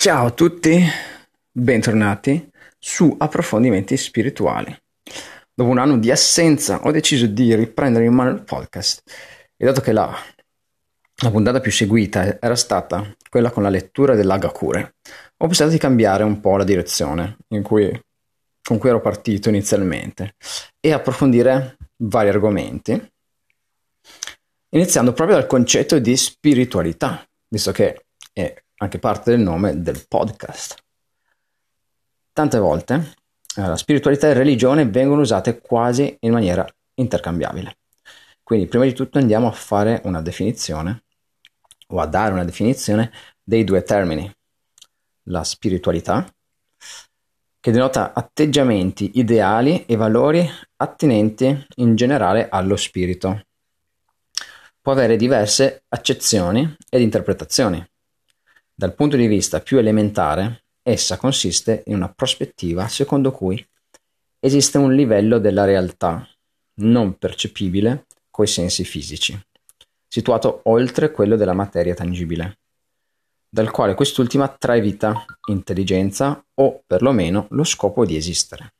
Ciao a tutti, bentornati su Approfondimenti Spirituali. Dopo un anno di assenza ho deciso di riprendere in mano il podcast e dato che la, la puntata più seguita era stata quella con la lettura dell'Agakure, ho pensato di cambiare un po' la direzione cui, con cui ero partito inizialmente e approfondire vari argomenti, iniziando proprio dal concetto di spiritualità, visto che è anche parte del nome del podcast. Tante volte eh, la spiritualità e la religione vengono usate quasi in maniera intercambiabile. Quindi prima di tutto andiamo a fare una definizione o a dare una definizione dei due termini. La spiritualità, che denota atteggiamenti ideali e valori attinenti in generale allo spirito. Può avere diverse accezioni ed interpretazioni. Dal punto di vista più elementare, essa consiste in una prospettiva secondo cui esiste un livello della realtà non percepibile coi sensi fisici, situato oltre quello della materia tangibile, dal quale quest'ultima trae vita, intelligenza o perlomeno lo scopo di esistere.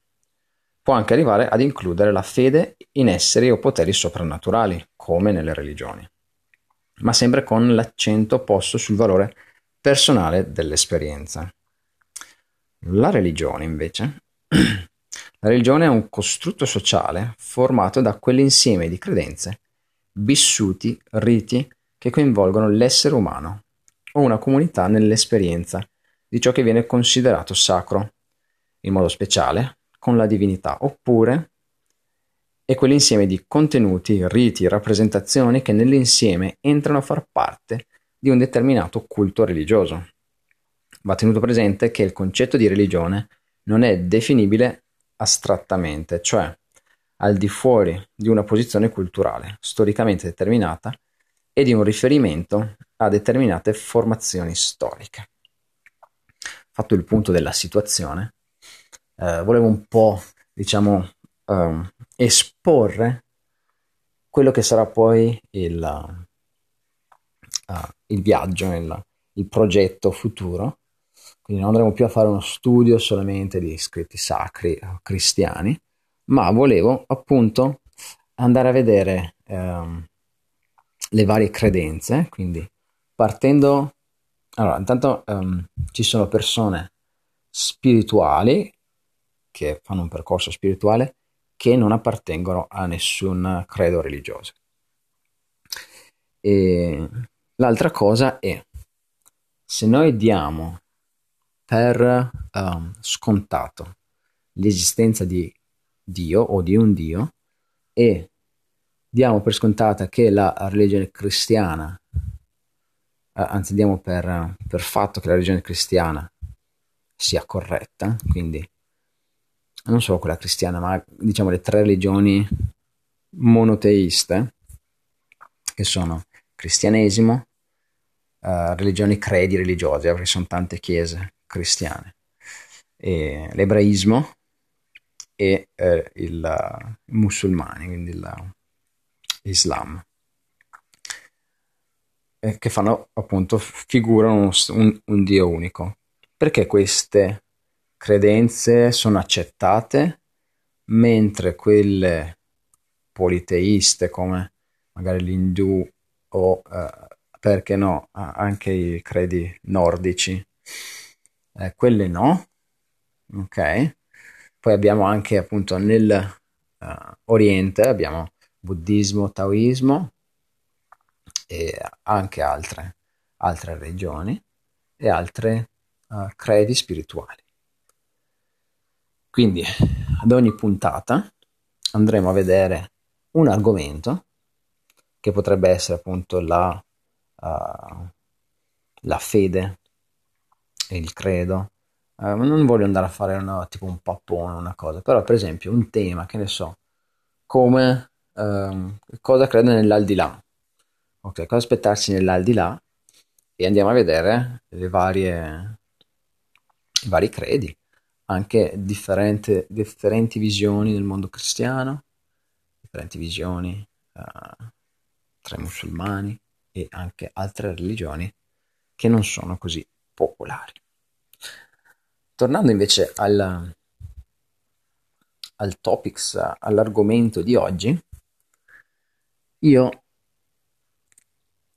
Può anche arrivare ad includere la fede in esseri o poteri soprannaturali, come nelle religioni, ma sempre con l'accento posto sul valore personale dell'esperienza. La religione, invece, la religione è un costrutto sociale formato da quell'insieme di credenze, vissuti, riti che coinvolgono l'essere umano o una comunità nell'esperienza di ciò che viene considerato sacro, in modo speciale con la divinità, oppure è quell'insieme di contenuti, riti, rappresentazioni che nell'insieme entrano a far parte di un determinato culto religioso. Va tenuto presente che il concetto di religione non è definibile astrattamente, cioè al di fuori di una posizione culturale storicamente determinata e di un riferimento a determinate formazioni storiche. Fatto il punto della situazione, eh, volevo un po', diciamo, eh, esporre quello che sarà poi il, uh, il viaggio, il, il progetto futuro. Quindi non andremo più a fare uno studio solamente di scritti sacri cristiani, ma volevo appunto andare a vedere ehm, le varie credenze, quindi partendo... Allora, intanto ehm, ci sono persone spirituali che fanno un percorso spirituale che non appartengono a nessun credo religioso. E L'altra cosa è, se noi diamo per um, scontato l'esistenza di Dio o di un Dio e diamo per scontata che la religione cristiana, eh, anzi diamo per, per fatto che la religione cristiana sia corretta, quindi non solo quella cristiana, ma diciamo le tre religioni monoteiste, che sono cristianesimo, uh, religioni credi religiose, perché sono tante chiese cristiane, e l'ebraismo e eh, il, uh, musulmani, quindi l'Islam, eh, che fanno appunto, figurano un, un Dio unico. Perché queste credenze sono accettate mentre quelle politeiste come magari l'indù o uh, perché no, anche i credi nordici, eh, quelle no, ok? Poi abbiamo anche appunto nel uh, Oriente, abbiamo buddismo, taoismo e anche altre, altre religioni e altre uh, credi spirituali. Quindi ad ogni puntata andremo a vedere un argomento che potrebbe essere appunto la uh, la fede e il credo. Uh, non voglio andare a fare una, tipo un pappone, una cosa, però per esempio un tema, che ne so, come uh, cosa credo nell'aldilà. Ok, cosa aspettarsi nell'aldilà e andiamo a vedere le varie, i vari credi, anche differenti visioni del mondo cristiano, differenti visioni uh, tra i musulmani, e anche altre religioni che non sono così popolari. tornando invece al, al topics, all'argomento di oggi, io,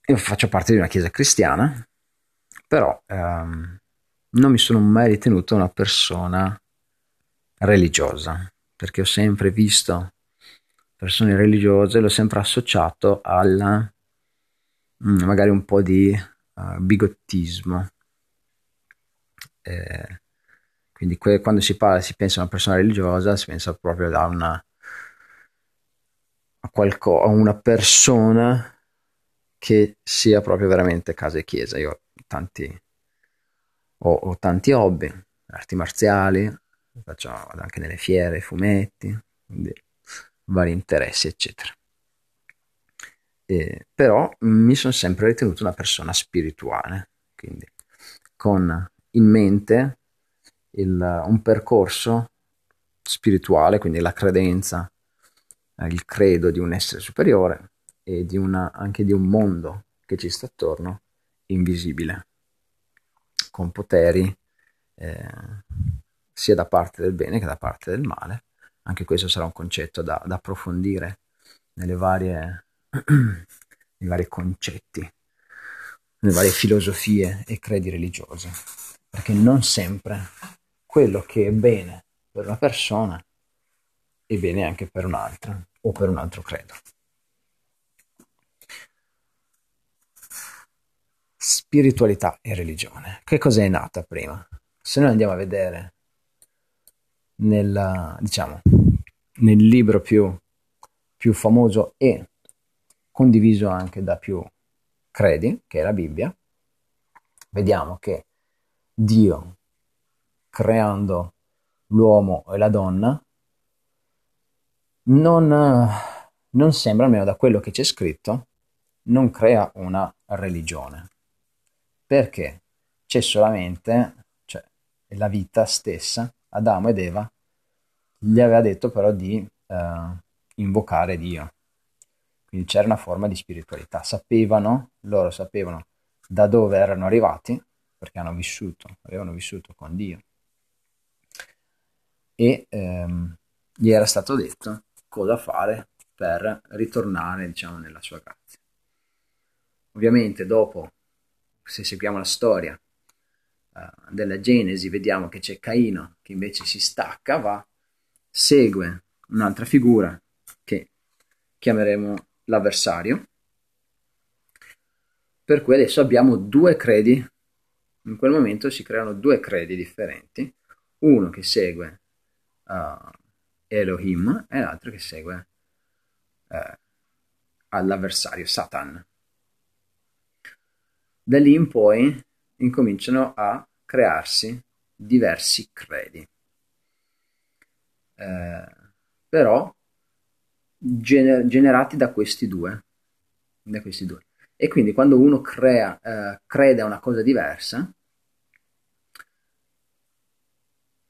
io faccio parte di una chiesa cristiana, però ehm, non mi sono mai ritenuto una persona religiosa, perché ho sempre visto persone religiose, l'ho sempre associato al mm, magari un po' di uh, bigottismo. Eh, quindi que- quando si parla, si pensa a una persona religiosa, si pensa proprio a una, a, qualco- a una persona che sia proprio veramente casa e chiesa. Io tanti, ho, ho tanti hobby, arti marziali, faccio anche nelle fiere, fumetti, vari interessi, eccetera. E, però mi sono sempre ritenuto una persona spirituale, quindi con in mente il, un percorso spirituale, quindi la credenza, eh, il credo di un essere superiore e di una, anche di un mondo che ci sta attorno, invisibile, con poteri eh, sia da parte del bene che da parte del male. Anche questo sarà un concetto da, da approfondire nelle varie, nei vari concetti, nelle varie filosofie e credi religiosi, perché non sempre quello che è bene per una persona è bene anche per un'altra o per un altro credo. Spiritualità e religione. Che cos'è nata prima? Se noi andiamo a vedere nel, diciamo, nel libro più, più famoso e condiviso anche da più credi, che è la Bibbia, vediamo che Dio creando l'uomo e la donna, non, non sembra, almeno da quello che c'è scritto, non crea una religione. Perché c'è solamente, cioè, la vita stessa, Adamo ed Eva, gli aveva detto però di eh, invocare Dio. Quindi c'era una forma di spiritualità. Sapevano, loro sapevano da dove erano arrivati, perché hanno vissuto, avevano vissuto con Dio e ehm, gli era stato detto cosa fare per ritornare diciamo nella sua grazia. Ovviamente dopo, se seguiamo la storia uh, della Genesi, vediamo che c'è Caino che invece si stacca, va, segue un'altra figura che chiameremo l'avversario, per cui adesso abbiamo due credi, in quel momento si creano due credi differenti, uno che segue uh, Elohim e l'altro che segue uh, all'avversario Satan. Da lì in poi incominciano a crearsi diversi credi. Eh, però gener- generati da questi due. Da questi due. E quindi quando uno crea, eh, crede a una cosa diversa,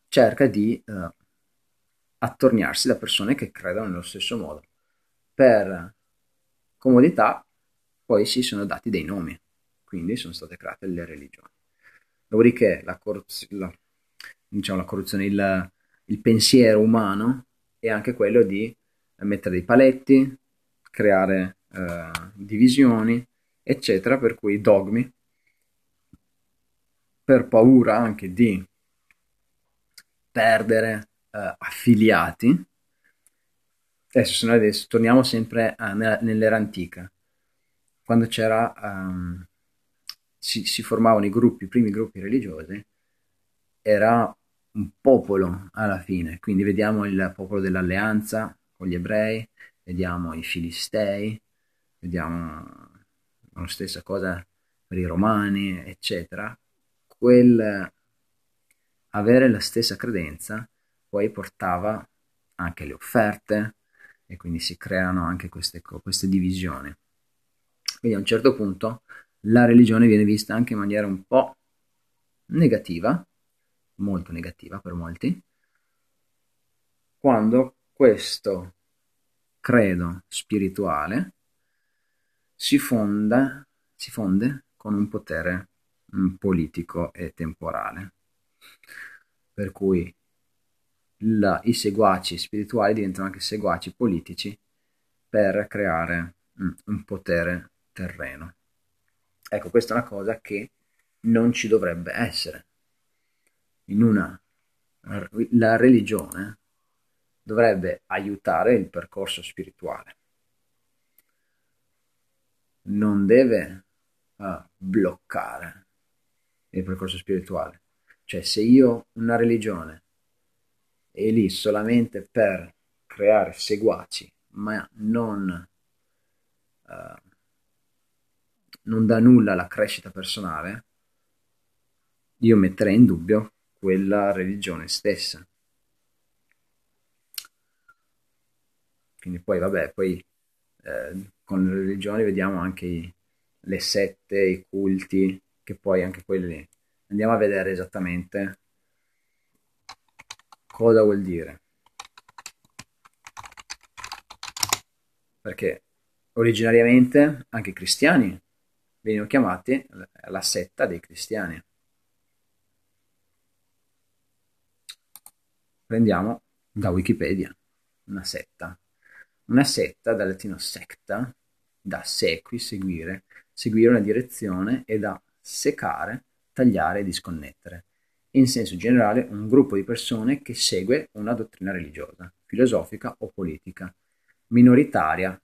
cerca di eh, attorniarsi da persone che credono nello stesso modo. Per comodità poi si sono dati dei nomi, quindi sono state create le religioni. Dopodiché la, corruz- diciamo, la corruzione, il, il pensiero umano è anche quello di mettere dei paletti, creare eh, divisioni, eccetera, per cui dogmi, per paura anche di perdere uh, affiliati. Adesso, se noi adesso torniamo sempre uh, nella, nell'era antica, quando c'era, um, si, si, formavano i gruppi, i primi gruppi religiosi, era un popolo alla fine, quindi vediamo il popolo dell'alleanza gli ebrei, vediamo i filistei, vediamo la stessa cosa per i romani, eccetera. Quel avere la stessa credenza poi portava anche le offerte e quindi si creano anche queste, queste divisioni. Quindi a un certo punto la religione viene vista anche in maniera un po' negativa, molto negativa per molti, quando questo credo spirituale si fonda, si fonde con un potere politico e temporale. per cui la, i seguaci spirituali diventano anche seguaci politici per creare mm, un potere terreno. Ecco, questa è una cosa che non ci dovrebbe essere. In una la religione dovrebbe aiutare il percorso spirituale. Non deve uh, bloccare il percorso spirituale. Cioè, se io ho una religione è lì solamente per creare seguaci, ma non, uh, non dà nulla alla crescita personale, io metterei in dubbio quella religione stessa. Quindi poi, vabbè, poi eh, con le religioni vediamo anche i, le sette, i culti, che poi anche quelli andiamo a vedere esattamente cosa vuol dire. Perché originariamente anche i cristiani venivano chiamati la setta dei cristiani. Prendiamo da Wikipedia una setta. Una setta dal latino secta, da sequi, seguire, seguire una direzione e da secare, tagliare e disconnettere in senso generale un gruppo di persone che segue una dottrina religiosa, filosofica o politica, minoritaria,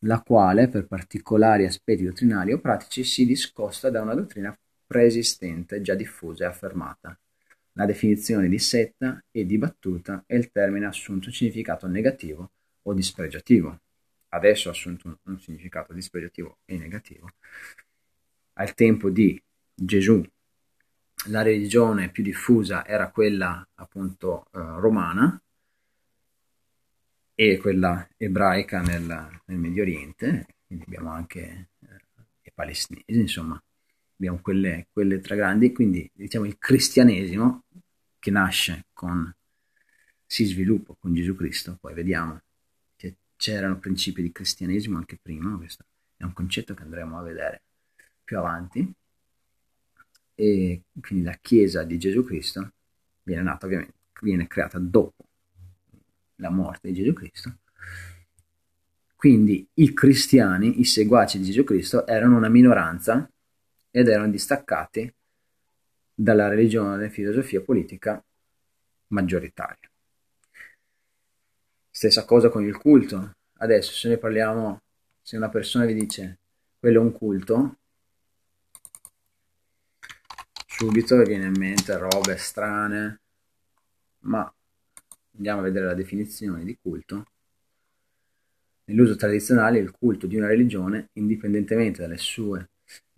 la quale per particolari aspetti dottrinali o pratici si discosta da una dottrina preesistente già diffusa e affermata. La definizione di setta è dibattuta e il termine ha assunto un significato negativo o dispregiativo. Adesso ha assunto un, significato dispregiativo e negativo. Al tempo di Gesù la religione più diffusa era quella appunto eh, romana e quella ebraica nel, nel, Medio Oriente, quindi abbiamo anche eh, i palestinesi, insomma, abbiamo quelle, quelle tre grandi, quindi diciamo il cristianesimo che nasce con, si sviluppa con Gesù Cristo, poi vediamo c'erano principi di cristianesimo anche prima, questo è un concetto che andremo a vedere più avanti, e quindi la Chiesa di Gesù Cristo viene nata ovviamente, viene creata dopo la morte di Gesù Cristo. Quindi i cristiani, i seguaci di Gesù Cristo, erano una minoranza ed erano distaccati dalla religione filosofia politica maggioritaria. Stessa cosa con il culto. Adesso se ne parliamo, se una persona vi dice quello è un culto, subito viene in mente robe strane, ma andiamo a vedere la definizione di culto. Nell'uso tradizionale il culto di una religione, indipendentemente dalle sue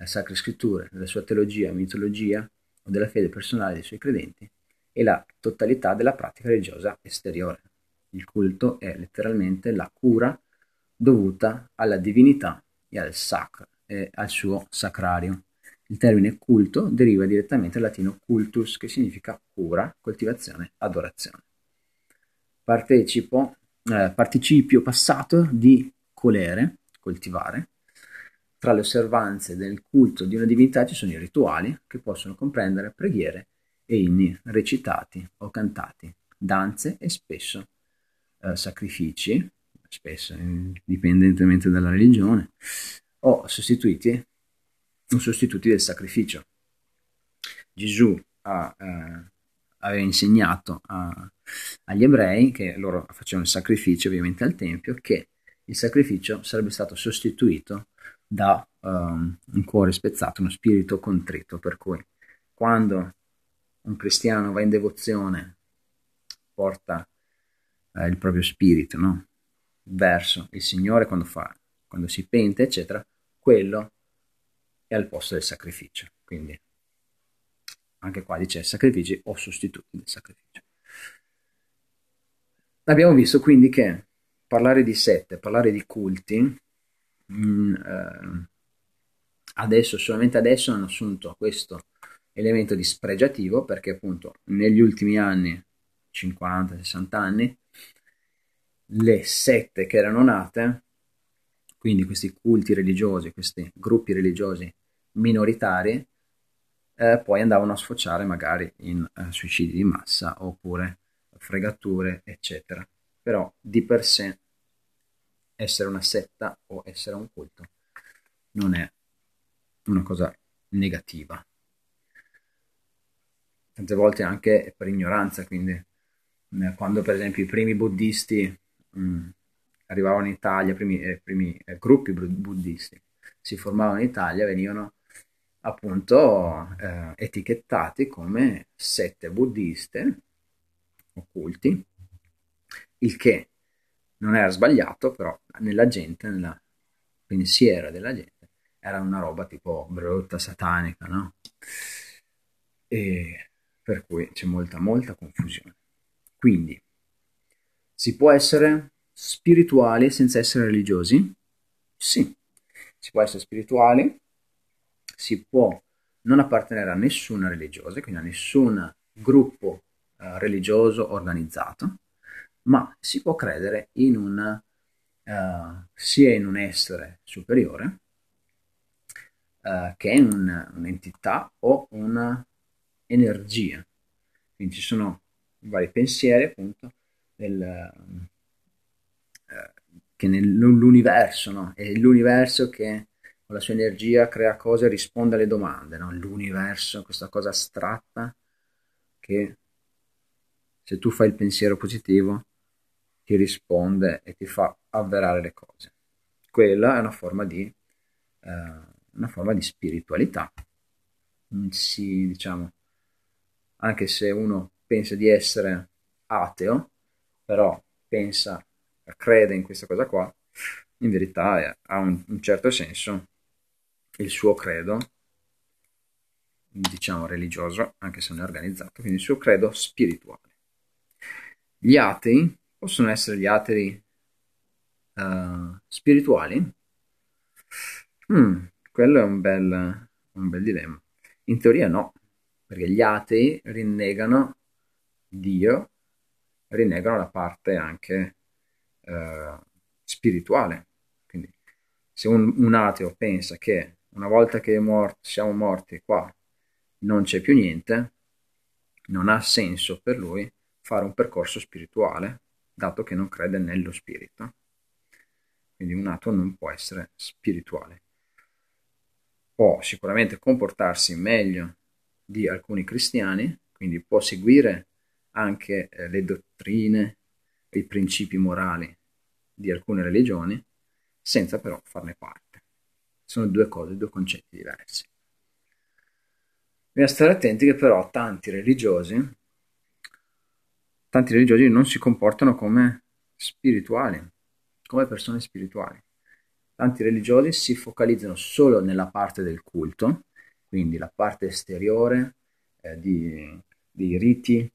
sacre scritture, dalla sua teologia, mitologia o della fede personale dei suoi credenti, è la totalità della pratica religiosa esteriore. Il culto è letteralmente la cura dovuta alla divinità e al sacro e al suo sacrario. Il termine culto deriva direttamente dal latino cultus, che significa cura, coltivazione, adorazione. Partecipo, eh, participio passato di colere, coltivare. Tra le osservanze del culto di una divinità ci sono i rituali, che possono comprendere preghiere e inni recitati o cantati, danze e spesso eh, sacrifici, spesso indipendentemente dalla religione, o sostituiti sono sostituti del sacrificio. Gesù ha, eh, aveva insegnato a, agli ebrei che loro facevano il sacrificio ovviamente al Tempio, che il sacrificio sarebbe stato sostituito da um, un cuore spezzato, uno spirito contrito, per cui quando un cristiano va in devozione porta eh, il proprio spirito no? verso il Signore quando, fa, quando si pente, eccetera, quello e al posto del sacrificio. Quindi anche qua dice sacrifici o sostituti del sacrificio. Abbiamo visto quindi che parlare di sette, parlare di culti, mh, mm, eh, adesso, solamente adesso hanno assunto questo elemento dispregiativo perché appunto negli ultimi anni, 50-60 anni, le sette che erano nate, quindi questi culti religiosi, questi gruppi religiosi minoritari eh, poi andavano a sfociare magari in eh, suicidi di massa oppure fregature, eccetera. Però di per sé essere una setta o essere un culto non è una cosa negativa. Tante volte anche per ignoranza, quindi eh, quando per esempio i primi buddisti mh, mm, arrivavano in Italia, primi, eh, primi eh, gruppi buddisti si formavano in Italia, venivano appunto eh, etichettati come sette buddiste occulti, il che non era sbagliato, però nella gente, nel pensiero della gente, era una roba tipo brutta, satanica, no? E per cui c'è molta, molta confusione. Quindi, si può essere spirituali senza essere religiosi? Sì, si può essere spirituali, si può non appartenere a nessuna religiosa, quindi a nessun gruppo eh, religioso organizzato, ma si può credere in una, uh, sia in un essere superiore uh, che in un, un'entità o un'energia. Quindi ci sono vari pensieri appunto del, uh, che nell'universo, no? è l'universo che con la sua energia crea cose e risponde alle domande, no? l'universo, questa cosa astratta che se tu fai il pensiero positivo ti risponde e ti fa avverare le cose. Quella è una forma di, eh, una forma di spiritualità. Si, diciamo, anche se uno pensa di essere ateo, però pensa, crede in questa cosa qua, in verità è, ha un, un certo senso il suo credo, diciamo religioso, anche se non è organizzato, quindi il suo credo spirituale. Gli atei possono essere gli atei uh, spirituali? Mm, quello è un bel, un bel dilemma. In teoria no, perché gli atei rinnegano Dio, rinnegano la parte anche uh, spirituale. Quindi se un, un, ateo pensa che una volta che morto, siamo morti qua non c'è più niente, non ha senso per lui fare un percorso spirituale dato che non crede nello spirito. Quindi un ateo non può essere spirituale. Può sicuramente comportarsi meglio di alcuni cristiani, quindi può seguire anche eh, le dottrine, i principi morali di alcune religioni, senza però farne parte. Sono due cose, due concetti diversi. Bisogna stare attenti che però tanti religiosi tanti religiosi non si comportano come spirituali, come persone spirituali. Tanti religiosi si focalizzano solo nella parte del culto, quindi la parte esteriore eh, di, dei riti,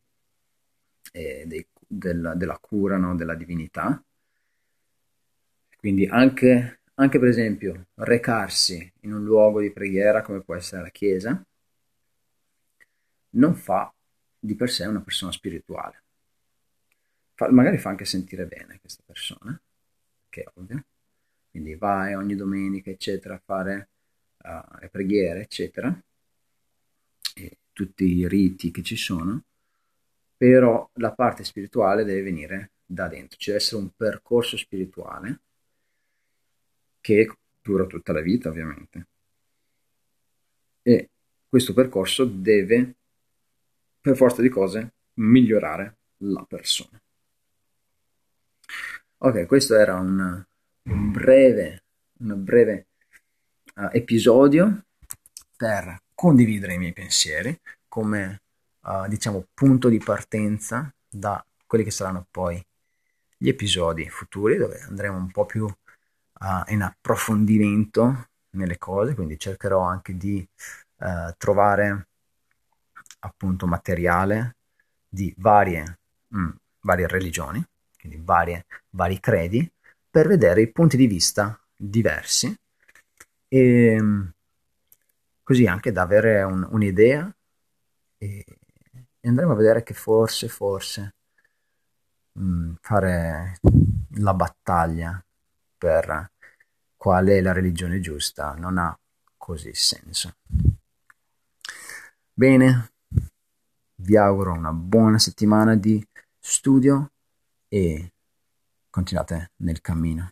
eh, dei, del, della cura, no? della divinità. Quindi anche, anche per esempio recarsi in un luogo di preghiera come può essere la chiesa, non fa di per sé una persona spirituale fa, magari fa anche sentire bene questa persona, che è ovvio. Quindi vai ogni domenica, eccetera, a fare uh, le preghiere, eccetera, e tutti i riti che ci sono, però la parte spirituale deve venire da dentro, ci deve essere un percorso spirituale che dura tutta la vita, ovviamente. E questo percorso deve, per forza di cose, migliorare la persona. Ok, questo era un, breve, un breve uh, episodio per condividere i miei pensieri come uh, diciamo punto di partenza da quelli che saranno poi gli episodi futuri dove andremo un po' più uh, in approfondimento nelle cose, quindi cercherò anche di trovare appunto materiale di varie, mh, mm, varie religioni quindi varie, vari credi, per vedere i punti di vista diversi. E così anche da avere un, un'idea e, andremo a vedere che forse, forse mh, mm, fare la battaglia per qual è la religione giusta non ha così senso. Bene, vi auguro una buona settimana di studio e continuate nel cammino.